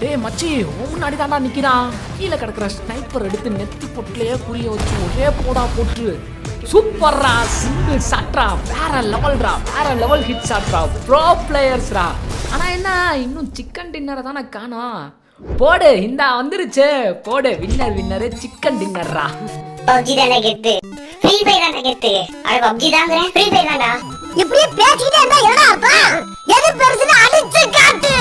டேய் மச்சி முன்னாடி தாண்டா நிக்கிறான். கீழே கிடக்குற ஸ்னைப்பர் எடுத்து நெத்தி பொட்டிலேயே குறிய வச்சு ஒரே போடா போட்டு. சூப்பர்ரா சிங்கிள் ஷாட்ரா வேற லெவல்ரா வேற லெவல் ஹிட் ஷாட்ரா ப்ரோ பிளேயர்ஸ்ரா ஆனா என்ன இன்னும் சிக்கன் டின்னரை தானே காணோம். போடு இந்தா வந்துருச்சு. போடு வின்னர் வின்னர் சிக்கன் டின்னர்ரா பப்ஜி தானே கெத்து ஃப்ரீ ஃபயர் தானே கெத்து அட பப்ஜி தாங்கிறேன். ஃப்ரீ ஃபயர் தான்டா. இப்படியே பேசிக்கிட்டே இருந்தா என்ன அர்த்தம்? எது பெருசுன்னு அடிச்சு காட்டு.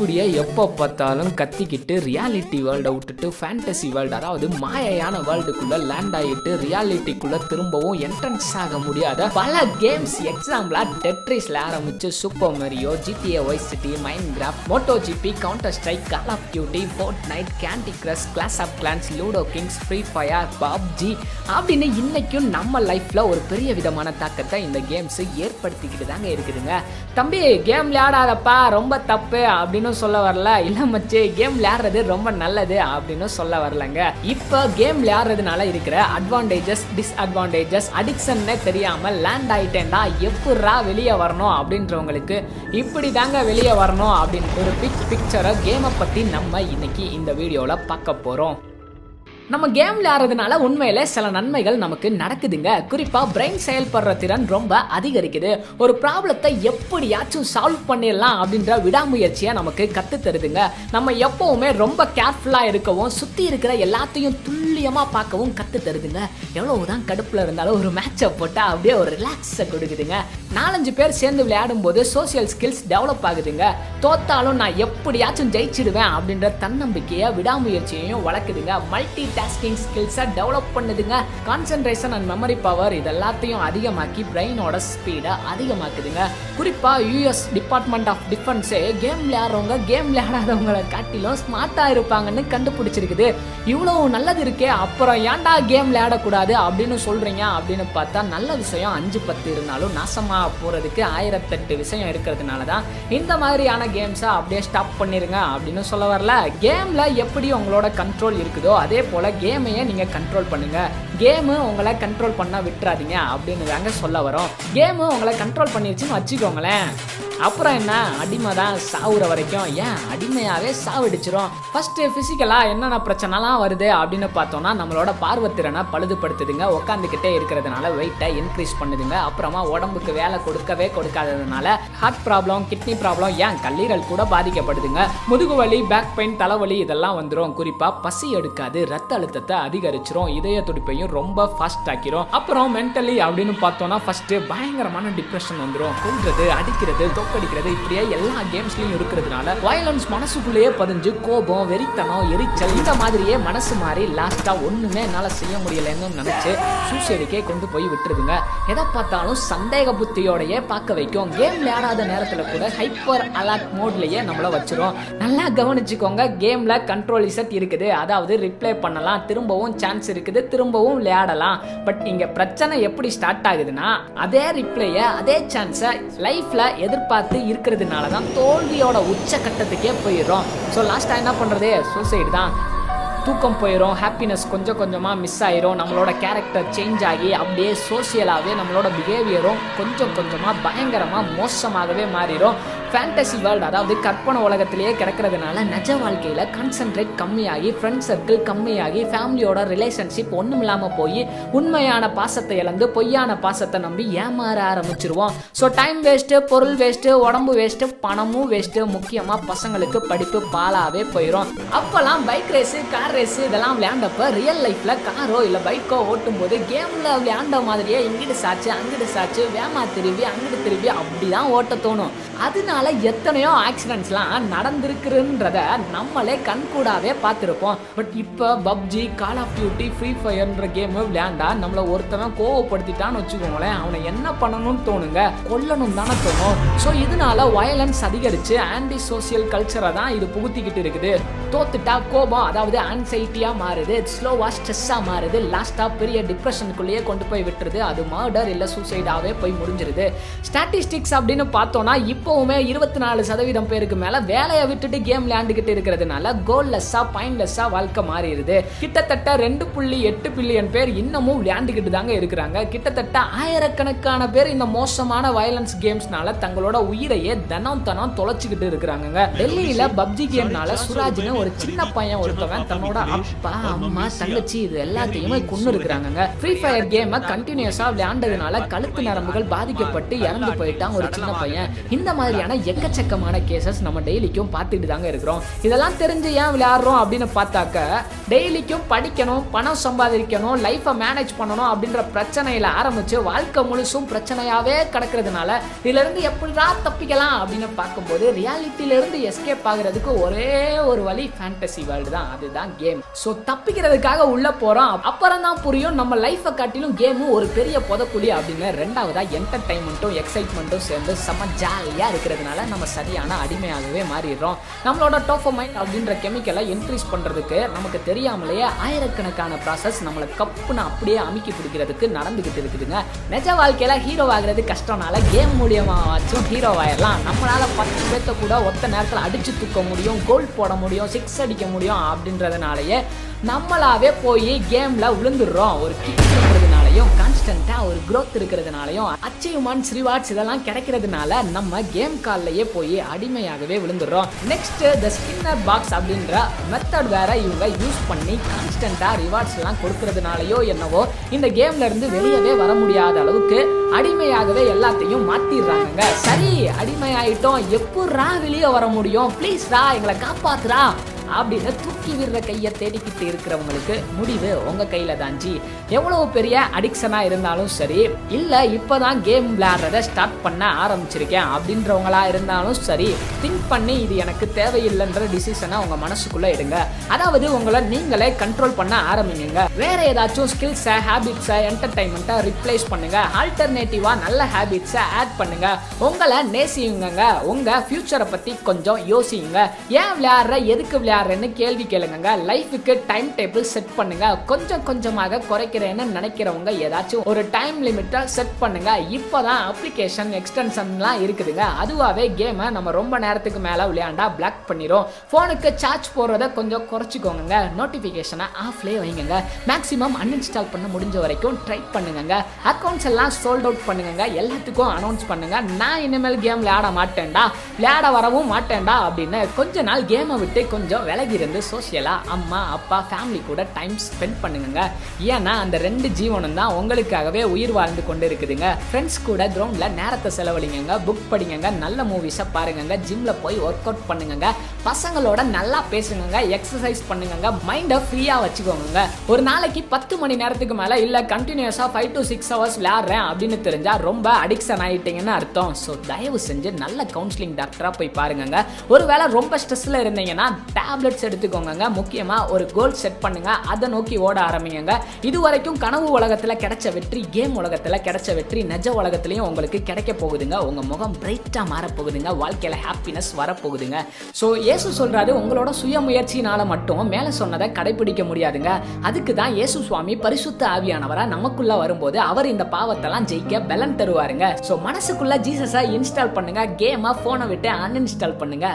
இப்படியே எப்போ பார்த்தாலும் கத்திக்கிட்டு ரியாலிட்டி வேர்ல்டை விட்டுட்டு ஃபேண்டசி வேர்ல்டு அதாவது மாயையான வேர்ல்டுக்குள்ளே லேண்ட் ஆகிட்டு ரியாலிட்டிக்குள்ளே திரும்பவும் என்ட்ரன்ஸ் ஆக முடியாத பல கேம்ஸ் எக்ஸாம்பிளாக டெட்ரிஸில் ஆரம்பிச்சு super Mario GTA Vice City Minecraft Moto GP Counter Strike Call of Duty Fortnite Candy Crush Clash of Clans Ludo Kings free fire PUBG அப்படின்னு இன்றைக்கும் நம்ம லைஃப்பில் ஒரு பெரிய விதமான தாக்கத்தை இந்த கேம்ஸ் ஏற்படுத்திக்கிட்டு தாங்க இருக்குதுங்க. தம்பி கேம் விளையாடாதப்பா ரொம்ப தப்பு அப்படின்னு சொல்ல வரல. இல்லை மச்சி கேம் விளையாடுறது ரொம்ப நல்லது அப்படின்னு சொல்ல வரலங்க. இப்போ கேம் விளையாடுறதுனால இருக்கிற அட்வான்டேஜஸ் டிஸ்அட்வான்டேஜஸ் அடிக்ஷன்னே தெரியாமல் லேண்ட் ஆயிட்டேன்டா எப்படா வெளியே வரணும் அப்படின்றவங்களுக்கு இப்படி தாங்க வெளியே வரணும் அப்படின்னு ஒரு பிக் பிக்சரை கேமை பற்றி நம்ம இன்னைக்கு இந்த வீடியோவில் பார்க்க போகிறோம் நம்ம கேம் விளையாடுறதுனால உண்மையில சில நன்மைகள் நமக்கு நடக்குதுங்க. குறிப்பா பிரெயின் செயல்படுற திறன் ரொம்ப அதிகரிக்குது. ஒரு ப்ராப்ளத்தை எப்படியாச்சும் சால்வ் பண்ணிடலாம் அப்படின்ற விடாமுயற்சியை நமக்கு கத்து தருதுங்க. நம்ம எப்பவுமே ரொம்ப கேர்ஃபுல்லா இருக்கவும் சுத்தி இருக்கிற எல்லாத்தையும் துல்லியமா பார்க்கவும் கத்து தருதுங்க. எவ்வளவுதான் கடுப்புல இருந்தாலும் ஒரு மேட்சை போட்டா அப்படியே ஒரு ரிலாக்ஸை கொடுக்குதுங்க. நாலஞ்சு பேர் சேர்ந்து விளையாடும் போது சோசியல் ஸ்கில்ஸ் டெவலப் ஆகுதுங்க. தோத்தாலும் நான் எப்படியாச்சும் ஜெயிச்சிடுவேன் அப்படின்ற தன்னம்பிக்கையை விடாமுயற்சியையும் வளர்க்குதுங்க. மல்டி டாஸ்கிங் ஸ்கில்ஸை டெவலப் பண்ணுதுங்க. கான்சென்ட்ரேஷன் அண்ட் மெமரி பவர் இது எல்லாத்தையும் அதிகமாக்கி பிரெயினோட ஸ்பீடை அதிகமாக்குதுங்க. குறிப்பாக யூஎஸ் டிபார்ட்மெண்ட் ஆஃப் டிஃபென்ஸே கேம் விளையாடுறவங்க கேம் விளையாடாதவங்களை காட்டிலும் ஸ்மார்ட்டாக இருப்பாங்கன்னு கண்டுபிடிச்சிருக்குது. இவ்வளவு நல்லது இருக்கே அப்புறம் ஏன்டா கேம் விளையாடக்கூடாது அப்படின்னு சொல்கிறீங்க அப்படின்னு பார்த்தா நல்ல விஷயம் அஞ்சு பத்து இருந்தாலும் நாசமாக போகிறதுக்கு ஆயிரத்தெட்டு விஷயம் இருக்கிறதுனால தான் இந்த மாதிரியான கேம்ஸை அப்படியே ஸ்டாப் பண்ணிடுங்க அப்படின்னு சொல்ல வரல. கேமில் எப்படி உங்களோட கண்ட்ரோல் இருக்குதோ அதே போல் கேமையே நீங்கள் கண்ட்ரோல் பண்ணுங்கள் கேமு உங்களை கண்ட்ரோல் பண்ணால் விட்டுறாதீங்க அப்படின்னு தாங்க சொல்ல வரோம். கேமு உங்களை கண்ட்ரோல் பண்ணிருச்சுன்னு வச்சுக்கோங்களேன். அப்புறம் என்ன? அடிமை தான் சாவுற வரைக்கும். ஏன்? அடிமையாவே சாவடிச்சிரும். ஃபர்ஸ்ட் பிசிக்கலா என்னென்ன பிரச்சனைலாம் வருது அப்படின்னு பார்த்தோம்னா நம்மளோட பார்வத்திறனை பழுதுபடுத்துதுங்க. உட்காந்துக்கிட்டே இருக்கிறதுனால வெயிட்டை இன்க்ரீஸ் பண்ணுதுங்க. அப்புறமா உடம்புக்கு வேலை கொடுக்கவே கொடுக்காததுனால ஹார்ட் ப்ராப்ளம் கிட்னி ப்ராப்ளம் ஏன்? கல்லீரல் கூட பாதிக்கப்படுதுங்க. முதுகு வலி பேக் பெயின் தலைவலி இதெல்லாம் வந்துடும் குறிப்பா பசி எடுக்காது ரத்த அழுத்தத்தை அதிகரிச்சிரும். இதய துடிப்பையும் ரொம்ப ஃபாஸ்ட் ஆக்கிரும். அப்புறம் மென்டலி அப்படின்னு பார்த்தோம்னா ஃபர்ஸ்ட் பயங்கரமான டிப்ரெஷன் வந்துடும் கொள்றது அடிக்கிறது தோற்கடிக்கிறது. இப்படியே எல்லா கேம்ஸ்லயும் இருக்கிறதுனால வயலன்ஸ் மனசுக்குள்ளேயே பதிஞ்சு கோபம் வெறித்தனம் எரிச்சல் இந்த மாதிரியே மனசு மாறி லாஸ்டா ஒண்ணுமே என்னால செய்ய முடியலன்னு நினைச்சு சூசைடுக்கே கொண்டு போய் விட்டுருதுங்க. எதை பார்த்தாலும் சந்தேக புத்தியோடையே பார்க்க வைக்கும். கேம் விளையாடாத நேரத்துல கூட ஹைப்பர் அலர்ட் மோட்லயே நம்மள வச்சிரும். நல்லா கவனிச்சுக்கோங்க கேம்ல கண்ட்ரோல் இசட் இருக்குது. அதாவது ரிப்ளை பண்ணலாம் திரும்பவும் சான்ஸ் இருக்குது திரும்பவும் விளையாடலாம். பட் இங்க பிரச்சனை எப்படி ஸ்டார்ட் ஆகுதுன்னா அதே ரிப்ளைய அதே சான்ஸை லைஃப்ல எதிர்பார்த்து இருக்கிறதுனால தான் தோல்வியோட உச்சக்கட்டத்துக்கே போயிடுறோம். ஸோ லாஸ்ட்டாக என்ன பண்ணுறது சூசைடு தான். தூக்கம் போயிடும் ஹாப்பினஸ் கொஞ்சம் கொஞ்சமாக மிஸ் ஆயிரும் நம்மளோட கேரக்டர் சேஞ்ச் ஆகி அப்படியே சோசியலாகவே நம்மளோட பிஹேவியரும் கொஞ்சம் கொஞ்சமாக பயங்கரமாக மோசமாகவே மாறிடும் ஃபேண்டசி வேர்ல்டு அதாவது கற்பனை உலகத்திலேயே கிடக்கிறதுனால நிஜ வாழ்க்கையில் கான்சென்ட்ரேட் கம்மியாகி ஃப்ரெண்ட் சர்க்கிள் கம்மியாகி ஃபேமிலியோட ரிலேஷன்ஷிப் ஒன்றும் இல்லாமல் போய் உண்மையான பாசத்தை இழந்து பொய்யான பாசத்தை நம்பி ஏமாற ஆரம்பிச்சிருவோம். ஸோ டைம் வேஸ்ட்டு பொருள் வேஸ்ட்டு உடம்பு வேஸ்ட்டு பணமும் வேஸ்ட்டு முக்கியமாக பசங்களுக்கு படிப்பு பாலாகவே போயிடும் அப்போல்லாம் பைக் ரேஸு கார் ரேஸு இதெல்லாம் விளையாண்டப்ப ரியல் லைஃப்பில் காரோ இல்லை பைக்கோ ஓட்டும் போது கேமில் விளையாண்ட மாதிரியே இங்கிட்டு சாச்சு அங்கிட்டு சாச்சு வேமா திரும்பி அங்கிட்டு திரும்பி அப்படி தான் ஓட்ட தோணும். அதனால எத்தனையோ ஆக்சிடென்ட்ஸ்லாம் நடந்திருக்குன்றத நம்மளே கண்கூடாவே பார்த்துருப்போம். பட் இப்போ PUBG Call of Duty free ஃபயர்ன்ற game விளையாண்டா நம்மளை ஒருத்தவன் கோவப்படுத்திட்டான்னு வச்சுக்கோங்களேன் அவனை என்ன பண்ணணும்னு தோணுங்க? கொல்லணும் தானே தோணும். ஸோ இதனால வயலன்ஸ் அதிகரிச்சு ஆன்டி சோசியல் கல்ச்சரை தான் இது புகுத்திக்கிட்டு இருக்குது. தோத்துட்டா கோபம் அதாவது ஆன்சைட்டியா மாறுது ஸ்லோவா ஸ்ட்ரெஸ்ஸா மாறுது லாஸ்டா பெரிய டிப்ரெஷனுக்குள்ளேயே கொண்டு போய் விட்டுருது அது மர்டர் இல்ல சூசைடாவே போய் முடிஞ்சிருது. ஸ்டாட்டிஸ்டிக்ஸ் அப்படின்னு பார்த்தோம்னா இப்போவுமே இருபத்தி நாலு சதவீதம் பேருக்கு மேல வேலையை விட்டுட்டு கேம் விளையாண்டுக்கிட்டு இருக்கிறதுனால கோல்லெஸ்ஸா பாயிண்ட்லெஸ்ஸா வாழ்க்கை மாறிடுது. கிட்டத்தட்ட ரெண்டு புள்ளி எட்டு பில்லியன் பேர் இன்னமும் விளையாண்டுக்கிட்டு தாங்க இருக்கிறாங்க. கிட்டத்தட்ட ஆயிரக்கணக்கான பேர் இந்த மோசமான வயலன்ஸ் கேம்ஸ்னால தங்களோட உயிரையே தினம் தினம் தொலைச்சிக்கிட்டு இருக்கிறாங்க டெல்லியில பப்ஜி கேம்னால சுராஜ்னு ஒரு சின்ன பையன் ஒருத்தவன் தன்னோட அப்பா அம்மா தங்கச்சி இது எல்லாத்தையுமே கொண்டு இருக்கிறாங்க ஃப்ரீ ஃபயர் கேமை கண்டினியூஸா விளையாண்டதுனால கழுத்து நரம்புகள் பாதிக்கப்பட்டு இறந்து போயிட்டான் ஒரு சின்ன பையன். இந்த மாதிரியான எக்கச்சக்கமான கேசஸ் நம்ம டெய்லிக்கும் பார்த்துட்டு தாங்க இருக்கிறோம். இதெல்லாம் தெரிஞ்சு ஏன் விளையாடுறோம் அப்படின்னு பார்த்தாக்க டெய்லிக்கும் படிக்கணும் பணம் சம்பாதிக்கணும் லைஃப்பை மேனேஜ் பண்ணணும் அப்படின்ற பிரச்சனையில ஆரம்பிச்சு வாழ்க்கை முழுசும் பிரச்சனையாவே கிடக்கிறதுனால இதுல இருந்து எப்படிதான் தப்பிக்கலாம் அப்படின்னு பார்க்கும்போது ரியாலிட்டியில இருந்து எஸ்கேப் ஆகுறதுக்கு ஒரே ஒரு வழி ஃபேண்டசி வேர்ல்டு தான் அதுதான் கேம் ஸோ தப்பிக்கிறதுக்காக உள்ள போகிறோம் அப்புறம் தான் புரியும் நம்ம லைஃப்பை காட்டிலும் கேமும் ஒரு பெரிய புதக்குழி அப்படின்னு. ரெண்டாவதாக என்டர்டைன்மெண்ட்டும் எக்ஸைட்மெண்ட்டும் சேர்ந்து செம்ம ஜாலியாக இருக்கிறதுனால நம்ம சரியான அடிமையாகவே மாறிடுறோம். நம்மளோட டோஃபமைன் அப்படின்ற கெமிக்கலை இன்க்ரீஸ் பண்றதுக்கு நமக்கு தெரியாமலேயே ஆயிரக்கணக்கான ப்ராசஸ் நம்மளை கப்புன்னு அப்படியே அமுக்கி பிடிக்கிறதுக்கு நடந்துக்கிட்டு இருக்குதுங்க. நிஜ வாழ்க்கையில ஹீரோ ஆகிறது கஷ்டம்னால கேம் மூலியமாச்சும் ஹீரோ ஆயிடலாம். நம்மளால பத்து பேர்த்த கூட ஒத்த நேரத்தில் அடிச்சு தூக்க முடியும் கோல் போட முடியும் சிக்ஸ் அடிக்க முடியும் அப்படின்றதுனாலயே நம்மளாவே போய் கேம்ல விழுந்துடுறோம் ஒரு கிக் இருக்கிறதுனாலையும் கான்ஸ்டன்டா ஒரு க்ரோத் இருக்கிறதுனாலையும் அச்சீவ்மெண்ட்ஸ் ரிவார்ட்ஸ் இதெல்லாம் கிடைக்கிறதுனால நம்ம கேம் கால்லையே போய் அடிமையாகவே விழுந்துடுறோம். நெக்ஸ்ட் த ஸ்கின்னர் பாக்ஸ் அப்படின்ற மெத்தட் வேற இவங்க யூஸ் பண்ணி கான்ஸ்டன்டா ரிவார்ட்ஸ் எல்லாம் கொடுக்கறதுனாலயோ என்னவோ இந்த கேம்ல இருந்து வெளியவே வர முடியாத அளவுக்கு அடிமையாகவே எல்லாத்தையும் மாத்திடுறாங்க சரி அடிமையாயிட்டோம். ரா வெளியே வர முடியும்? ப்ளீஸ்ரா எங்களை காப்பாத்துறா அப்படின்னு தூக்கி விடுற கையை தேடிக்கிட்டு இருக்கிறவங்களுக்கு முடிவு உங்க கையில தான் எவ்வளோ எவ்வளவு பெரிய அடிக்ஷனா இருந்தாலும் சரி இல்ல இப்பதான் கேம் விளையாடுறத ஸ்டார்ட் பண்ண ஆரம்பிச்சிருக்கேன் அப்படின்றவங்களா இருந்தாலும் சரி திங்க் பண்ணி இது எனக்கு தேவையில்லைன்ற டிசிஷனை உங்க மனசுக்குள்ள எடுங்க. அதாவது உங்களை நீங்களே கண்ட்ரோல் பண்ண ஆரம்பிங்க. வேற ஏதாச்சும் ஸ்கில்ஸை ஹேபிட்ஸை என்டர்டைன்மெண்ட்டை ரிப்ளேஸ் பண்ணுங்க. ஆல்டர்னேட்டிவா நல்ல ஹேபிட்ஸை ஆட் பண்ணுங்க. உங்களை நேசியுங்க உங்க ஃபியூச்சரை பத்தி கொஞ்சம் யோசியுங்க. ஏன் விளையாடுற எதுக்கு யாருன்னு கேள்வி கேளுங்க லைஃபுக்கு டைம் டேபிள் செட் பண்ணுங்க. கொஞ்சம் கொஞ்சமாக குறைக்கிறேன்னு நினைக்கிறவங்க ஏதாச்சும் ஒரு டைம் லிமிட்டை செட் பண்ணுங்க. இப்போதான் அப்ளிகேஷன் எக்ஸ்டென்ஷன்லாம் இருக்குதுங்க. அதுவாகவே கேமை நம்ம ரொம்ப நேரத்துக்கு மேலே விளையாண்டா பிளாக் பண்ணிடும் ஃபோனுக்கு சார்ஜ் போடுறத கொஞ்சம் குறைச்சிக்கோங்க நோட்டிஃபிகேஷனை ஆஃப்லேயே வைங்க மேக்ஸிமம் அன்இன்ஸ்டால் பண்ண முடிஞ்ச வரைக்கும் ட்ரை பண்ணுங்க அக்கௌண்ட்ஸ் எல்லாம் சோல்ட் அவுட் பண்ணுங்க எல்லாத்துக்கும் அனௌன்ஸ் பண்ணுங்க. நான் இனிமேல் கேம் விளையாட மாட்டேன்டா. விளையாட வரவும் மாட்டேன்டா அப்படின்னு கொஞ்ச நாள் கேமை விட்டு கொஞ்சம் விலகி இருந்து சோஷியலாக அம்மா அப்பா ஃபேமிலி கூட டைம் ஸ்பெண்ட் பண்ணுங்க ஏன்னா அந்த ரெண்டு ஜீவனம் தான் உங்களுக்காகவே உயிர் வாழ்ந்து கொண்டு இருக்குதுங்க ஃப்ரெண்ட்ஸ் கூட கிரவுண்டில் நேரத்தை செலவழிங்க புக் படிங்க நல்ல மூவிஸை பாருங்க ஜிம்ல போய் ஒர்க் அவுட் பண்ணுங்க பசங்களோட நல்லா பேசுங்க எக்ஸசைஸ் பண்ணுங்க மைண்டை ஃப்ரீயாக வச்சுக்கோங்க ஒரு நாளைக்கு பத்து மணி நேரத்துக்கு மேலே இல்லை கண்டினியூஸாக ஃபைவ் டு சிக்ஸ் ஹவர்ஸ் விளையாடுறேன் அப்படின்னு தெரிஞ்சால் ரொம்ப அடிக்ஷன் ஆகிட்டீங்கன்னு அர்த்தம். ஸோ தயவு செஞ்சு நல்ல கவுன்சிலிங் டாக்டராக போய் பாருங்க ஒருவேளை ரொம்ப ஸ்ட்ரெஸ்ஸில் இருந்தீங்கன்னா டேப்லெட்ஸ் எடுத்துக்கோங்க முக்கியமாக ஒரு கோல் செட் பண்ணுங்க. அதை நோக்கி ஓட ஆரம்பிங்க. இது வரைக்கும் கனவு உலகத்தில் கிடைச்ச வெற்றி கேம் உலகத்தில் கிடைச்ச வெற்றி நிஜ உலகத்துலையும் உங்களுக்கு கிடைக்க போகுதுங்க. உங்கள் முகம் பிரைட்டாக மாறப்போகுதுங்க. வாழ்க்கையில் ஹாப்பினஸ் வரப்போகுதுங்க. ஸோ ஏசு சொல்கிறாரு உங்களோட சுய முயற்சியினால மட்டும் மேலே சொன்னதை கடைபிடிக்க முடியாதுங்க. அதுக்கு தான் இயேசு சுவாமி பரிசுத்த ஆவியானவராக நமக்குள்ளே வரும்போது அவர் இந்த பாவத்தெல்லாம் ஜெயிக்க பலன் தருவாருங்க. ஸோ மனசுக்குள்ள ஜீசஸை இன்ஸ்டால் பண்ணுங்க. கேமை ஃபோனை விட்டு அன்இன்ஸ்டால் பண்ணுங்க.